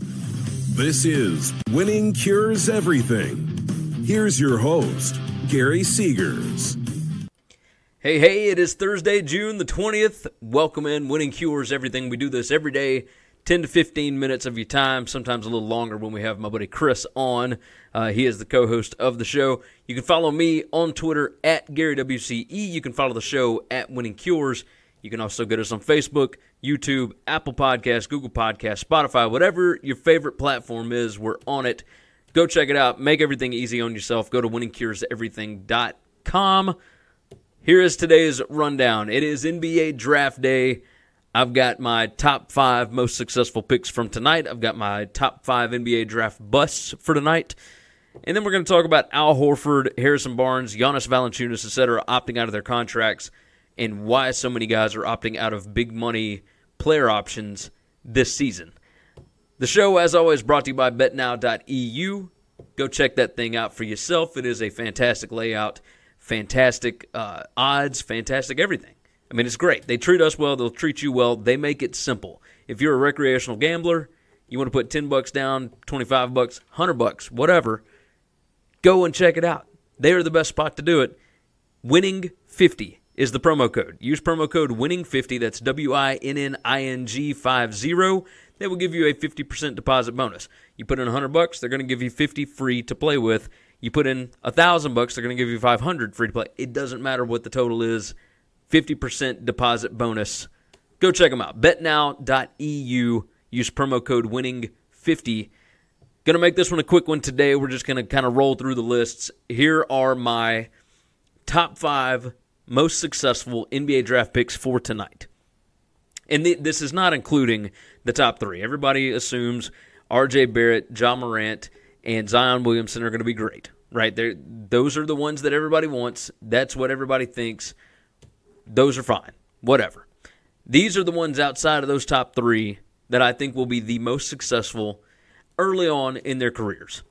This is Winning Cures Everything. Here's your host, Gary Seegers. Hey, hey, it is Thursday, June the 20th. Welcome in Winning Cures Everything. We do this every day, 10 to 15 minutes of your time, sometimes a little longer when we have my buddy Chris on. Uh, he is the co host of the show. You can follow me on Twitter at GaryWCE. You can follow the show at Winning Cures. You can also get us on Facebook, YouTube, Apple Podcasts, Google Podcasts, Spotify, whatever your favorite platform is, we're on it. Go check it out. Make everything easy on yourself. Go to winningcureseverything.com. Here is today's rundown. It is NBA draft day. I've got my top five most successful picks from tonight. I've got my top five NBA draft busts for tonight. And then we're going to talk about Al Horford, Harrison Barnes, Jonas Valanciunas, etc., opting out of their contracts and why so many guys are opting out of big money player options this season. The show, as always, brought to you by betnow.eu. Go check that thing out for yourself. It is a fantastic layout, fantastic uh, odds, fantastic everything. I mean, it's great. They treat us well, they'll treat you well. They make it simple. If you're a recreational gambler, you want to put 10 bucks down, 25 bucks, 100 bucks, whatever, go and check it out. They are the best spot to do it. Winning 50 is the promo code. Use promo code WINNING50, that's W I N N I N G 50. They will give you a 50% deposit bonus. You put in 100 bucks, they're going to give you 50 free to play with. You put in 1000 bucks, they're going to give you 500 free to play. It doesn't matter what the total is. 50% deposit bonus. Go check them out. betnow.eu. Use promo code WINNING50. Going to make this one a quick one today. We're just going to kind of roll through the lists. Here are my top five most successful NBA draft picks for tonight. And th- this is not including the top three. Everybody assumes RJ Barrett, Ja Morant, and Zion Williamson are going to be great, right? They're, those are the ones that everybody wants. That's what everybody thinks. Those are fine. Whatever. These are the ones outside of those top three that I think will be the most successful early on in their careers.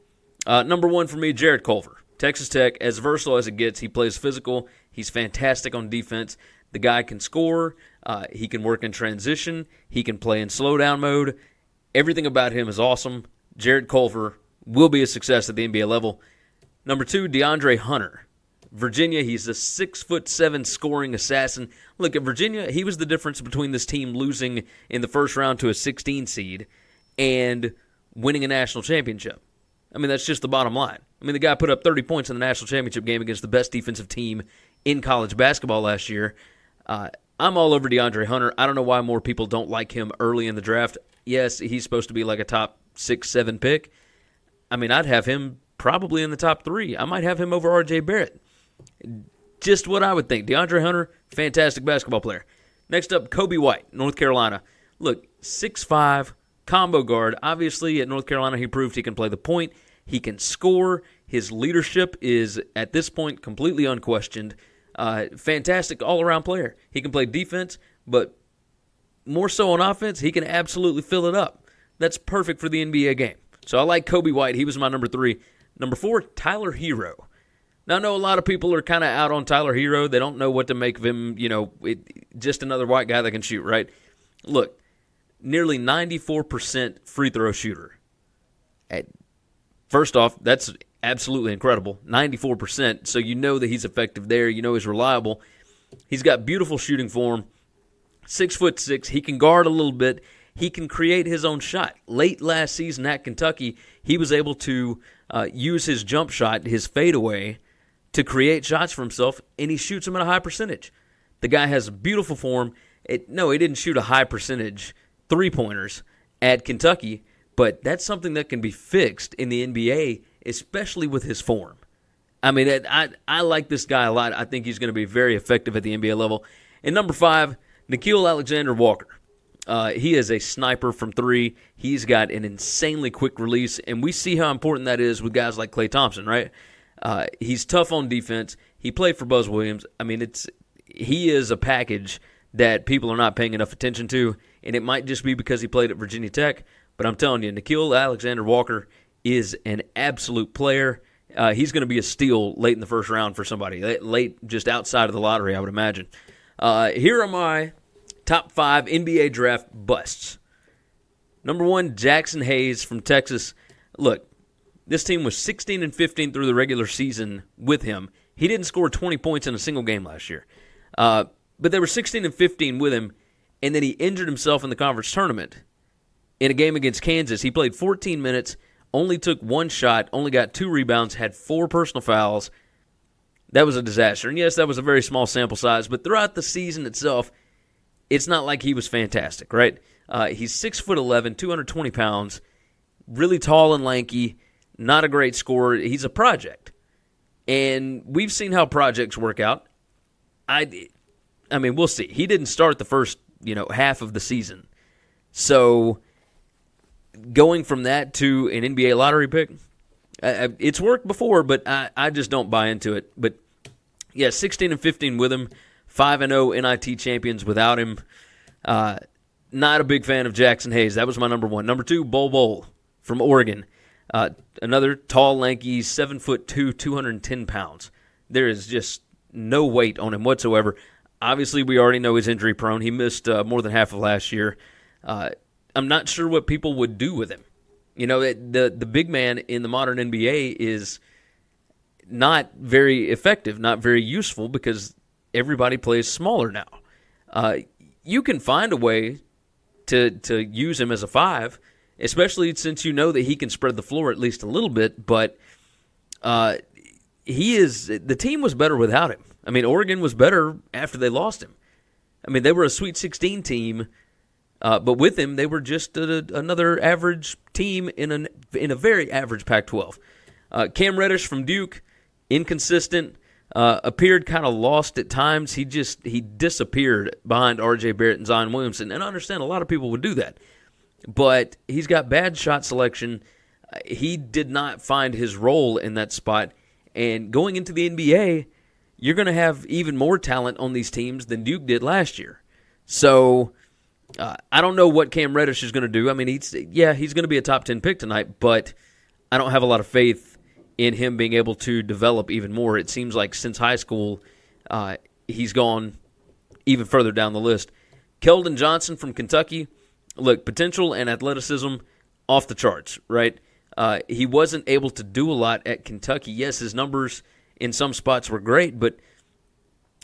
Uh, number one for me, Jarrett Culver. Texas Tech, as versatile as it gets, he plays physical. He's fantastic on defense. The guy can score. Uh, he can work in transition. He can play in slowdown mode. Everything about him is awesome. Jarrett Culver will be a success at the NBA level. Number two, DeAndre Hunter. Virginia, he's a six foot seven scoring assassin. Look at Virginia, he was the difference between this team losing in the first round to a 16 seed and winning a national championship. I mean, that's just the bottom line. I mean, the guy put up 30 points in the national championship game against the best defensive team in college basketball last year. Uh, I'm all over DeAndre Hunter. I don't know why more people don't like him early in the draft. Yes, he's supposed to be like a top six, seven pick. I mean, I'd have him probably in the top three. I might have him over RJ Barrett. Just what I would think. DeAndre Hunter, fantastic basketball player. Next up, Coby White, North Carolina. Look, six-five combo guard. Obviously, at North Carolina, he proved he can play the point. He can score. His leadership is, at this point, completely unquestioned. Uh, fantastic all around player. He can play defense, but more so on offense, he can absolutely fill it up. That's perfect for the NBA game. So I like Coby White. He was my number three. Number four, Tyler Herro. Now, I know a lot of people are kind of out on Tyler Herro. They don't know what to make of him. You know, it, just another white guy that can shoot, right? Look, nearly 94% free throw shooter. At, first off, that's absolutely incredible. 94%. So you know that he's effective there. You know he's reliable. He's got beautiful shooting form. Six foot six. He can guard a little bit. He can create his own shot. Late last season at Kentucky, he was able to uh, use his jump shot, his fadeaway, to create shots for himself, and he shoots them at a high percentage. The guy has beautiful form. It, no, he didn't shoot a high percentage three pointers at Kentucky, but that's something that can be fixed in the NBA especially with his form. I mean, I I like this guy a lot. I think he's going to be very effective at the NBA level. And number five, Nickeil Alexander Walker. Uh, he is a sniper from three. He's got an insanely quick release, and we see how important that is with guys like Klay Thompson, right? Uh, he's tough on defense. He played for Buzz Williams. I mean, it's he is a package that people are not paying enough attention to, and it might just be because he played at Virginia Tech. But I'm telling you, Nickeil Alexander Walker is an absolute player. Uh, he's going to be a steal late in the first round for somebody, late just outside of the lottery, I would imagine. Uh, here are my top five NBA draft busts. Number one, Jaxson Hayes from Texas. Look, this team was 16 and 15 through the regular season with him. He didn't score 20 points in a single game last year, uh, but they were 16 and 15 with him, and then he injured himself in the conference tournament in a game against Kansas. He played 14 minutes only took one shot, only got two rebounds, had four personal fouls. That was a disaster. And yes, that was a very small sample size, but throughout the season itself, it's not like he was fantastic, right? Uh, he's six foot eleven, 220 pounds, really tall and lanky, not a great scorer. He's a project, and we've seen how projects work out. I, I mean, we'll see. He didn't start the first, you know, half of the season, so going from that to an NBA lottery pick, uh, it's worked before, but I, I just don't buy into it. But yeah, 16 and 15 with him, 5 and 0 NIT champions without him. Uh, not a big fan of Jaxson Hayes. That was my number one. Number two, Bol Bol from Oregon. Uh, another tall, lanky, seven foot two, 210 pounds. There is just no weight on him whatsoever. Obviously, we already know he's injury prone. He missed uh, more than half of last year. Uh, I'm not sure what people would do with him. You know, the the big man in the modern NBA is not very effective, not very useful because everybody plays smaller now. Uh, you can find a way to to use him as a five, especially since you know that he can spread the floor at least a little bit. But uh, he is the team was better without him. I mean, Oregon was better after they lost him. I mean, they were a Sweet 16 team uh, but with him, they were just a, another average team in an in a very average Pac-12. Uh, Cam Reddish from Duke, inconsistent, uh, appeared kind of lost at times. He just he disappeared behind R.J. Barrett and Zion Williamson, and I understand a lot of people would do that, but he's got bad shot selection. Uh, he did not find his role in that spot, and going into the NBA, you're going to have even more talent on these teams than Duke did last year. So uh, I don't know what Cam Reddish is going to do. I mean, he's yeah, he's going to be a top ten pick tonight, but I don't have a lot of faith in him being able to develop even more. It seems like since high school, uh, he's gone even further down the list. Keldon Johnson from Kentucky, look, potential and athleticism off the charts, right? Uh, he wasn't able to do a lot at Kentucky. Yes, his numbers in some spots were great, but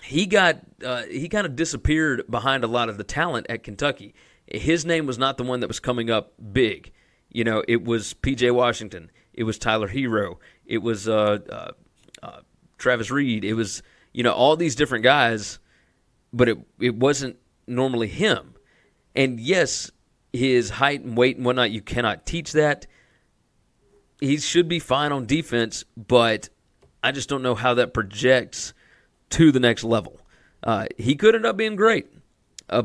he got uh, he kind of disappeared behind a lot of the talent at Kentucky. His name was not the one that was coming up big. You know, it was P.J. Washington. It was Tyler Herro, It was uh, uh, uh, Travis Reed. It was you know all these different guys, but it it wasn't normally him. And yes, his height and weight and whatnot, you cannot teach that. He should be fine on defense, but I just don't know how that projects to the next level. Uh, he could end up being great, uh,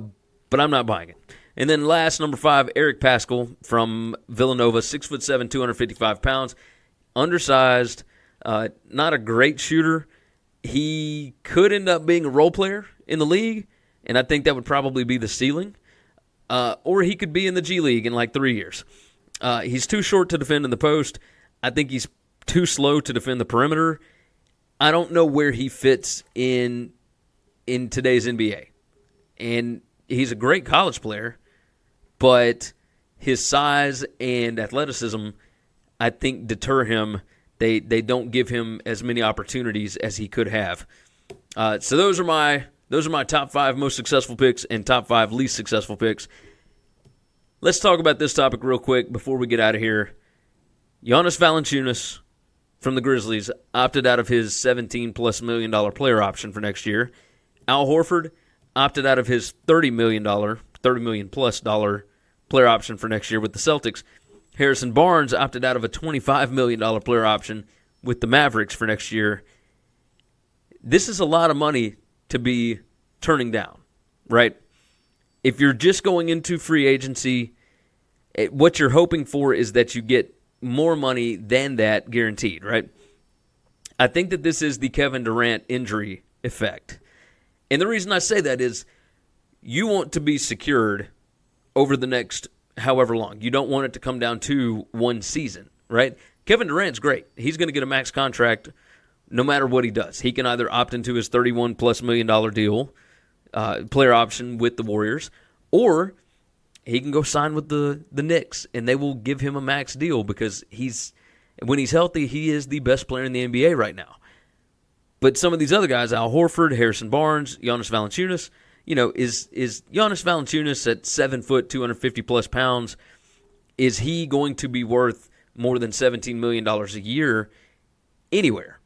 but I'm not buying it. And then last, number five, Eric Paschall from Villanova, six foot seven, 255 pounds, undersized, uh, not a great shooter. He could end up being a role player in the league, and I think that would probably be the ceiling. Uh, or he could be in the G League in like three years. Uh, he's too short to defend in the post. I think he's too slow to defend the perimeter. I don't know where he fits in in today's NBA. And he's a great college player, but his size and athleticism I think deter him. They they don't give him as many opportunities as he could have. Uh, so those are my those are my top five most successful picks and top five least successful picks. Let's talk about this topic real quick before we get out of here. Jonas Valanciunas from the Grizzlies opted out of his 17 plus million dollar player option for next year. Al Horford opted out of his 30 million dollar, 30 million plus dollar player option for next year with the Celtics. Harrison Barnes opted out of a 25 million dollar player option with the Mavericks for next year. This is a lot of money to be turning down, right? if you're just going into free agency, eh, what you're hoping for is that you get more money than that guaranteed, right? I think that this is the Kevin Durant injury effect. And the reason I say that is you want to be secured over the next however long. You don't want it to come down to one season, right? Kevin Durant's great. He's going to get a max contract no matter what he does. He can either opt into his 31 plus million dollar deal, uh, player option with the Warriors, or he can go sign with the the Knicks and they will give him a max deal because he's when he's healthy, he is the best player in the NBA right now. But some of these other guys, Al Horford, Harrison Barnes, Jonas Valanciunas, you know, is is Jonas Valanciunas at seven foot, two hundred fifty plus pounds? Is he going to be worth more than seventeen million dollars a year anywhere?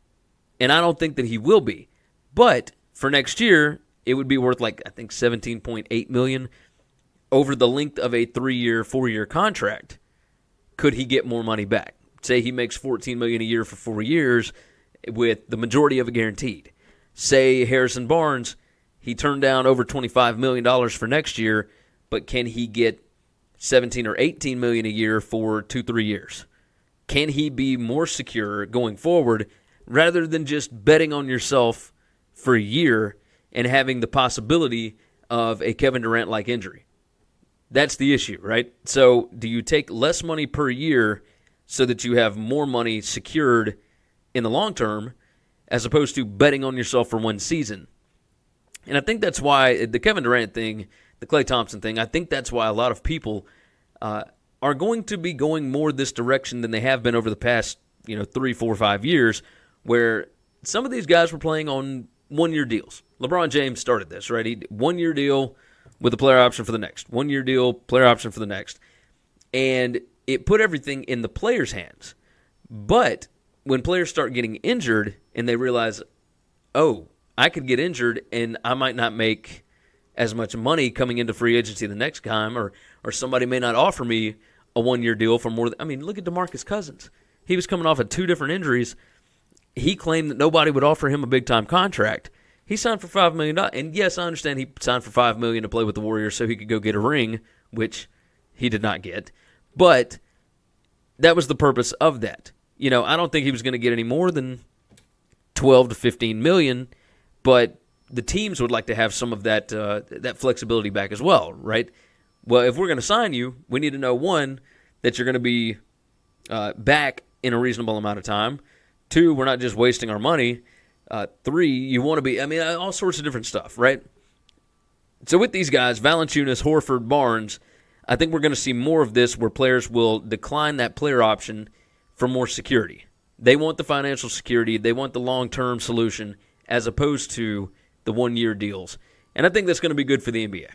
And I don't think that he will be. But for next year, it would be worth like I think seventeen point eight million over the length of a three year, four year contract. Could he get more money back? Say he makes fourteen million a year for four years, with the majority of it guaranteed. Say Harrison Barnes he turned down over $25 million for next year, but can he get 17 or 18 million a year for 2-3 years? Can he be more secure going forward rather than just betting on yourself for a year and having the possibility of a Kevin Durant like injury? That's the issue, right? So, do you take less money per year so that you have more money secured in the long term as opposed to betting on yourself for one season? And I think that's why the Kevin Durant thing, the Klay Thompson thing, I think that's why a lot of people uh, are going to be going more this direction than they have been over the past, you know, three, four, five years, where some of these guys were playing on one year deals. LeBron James started this, right? He one year deal with a player option for the next, one year deal, player option for the next. And it put everything in the players' hands. But when players start getting injured and they realize, oh, I could get injured and I might not make as much money coming into free agency the next time, or or somebody may not offer me a one year deal for more. Than, I mean, look at Demarcus Cousins. He was coming off of two different injuries. He claimed that nobody would offer him a big time contract. He signed for five million dollars, and yes, I understand he signed for five million to play with the Warriors so he could go get a ring, which he did not get. But that was the purpose of that. You know, I don't think he was going to get any more than twelve to fifteen million but the teams would like to have some of that uh, that flexibility back as well, right? Well, if we're going to sign you, we need to know one that you're going to be uh, back in a reasonable amount of time. Two, we're not just wasting our money. Uh, three, you want to be. I mean, uh, all sorts of different stuff, right? So with these guys, Valanciunas, Horford, Barnes, I think we're going to see more of this where players will decline that player option for more security. They want the financial security. They want the long term solution as opposed to the one year deals. And I think that's going to be good for the NBA.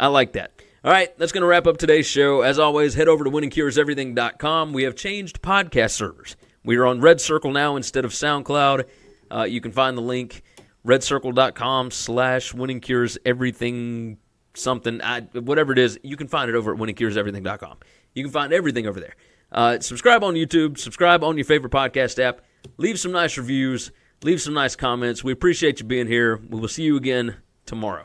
I like that. All right, that's going to wrap up today's show. As always, head over to winningcureseverything.com. We have changed podcast servers. We are on Red Circle now instead of SoundCloud. Uh, you can find the link redcircle.com slash winningcureseverything something, I, whatever it is. You can find it over at winningcureseverything.com. You can find everything over there. Uh, subscribe on YouTube. Subscribe on your favorite podcast app. Leave some nice reviews. Leave some nice comments. We appreciate you being here. We will see you again tomorrow.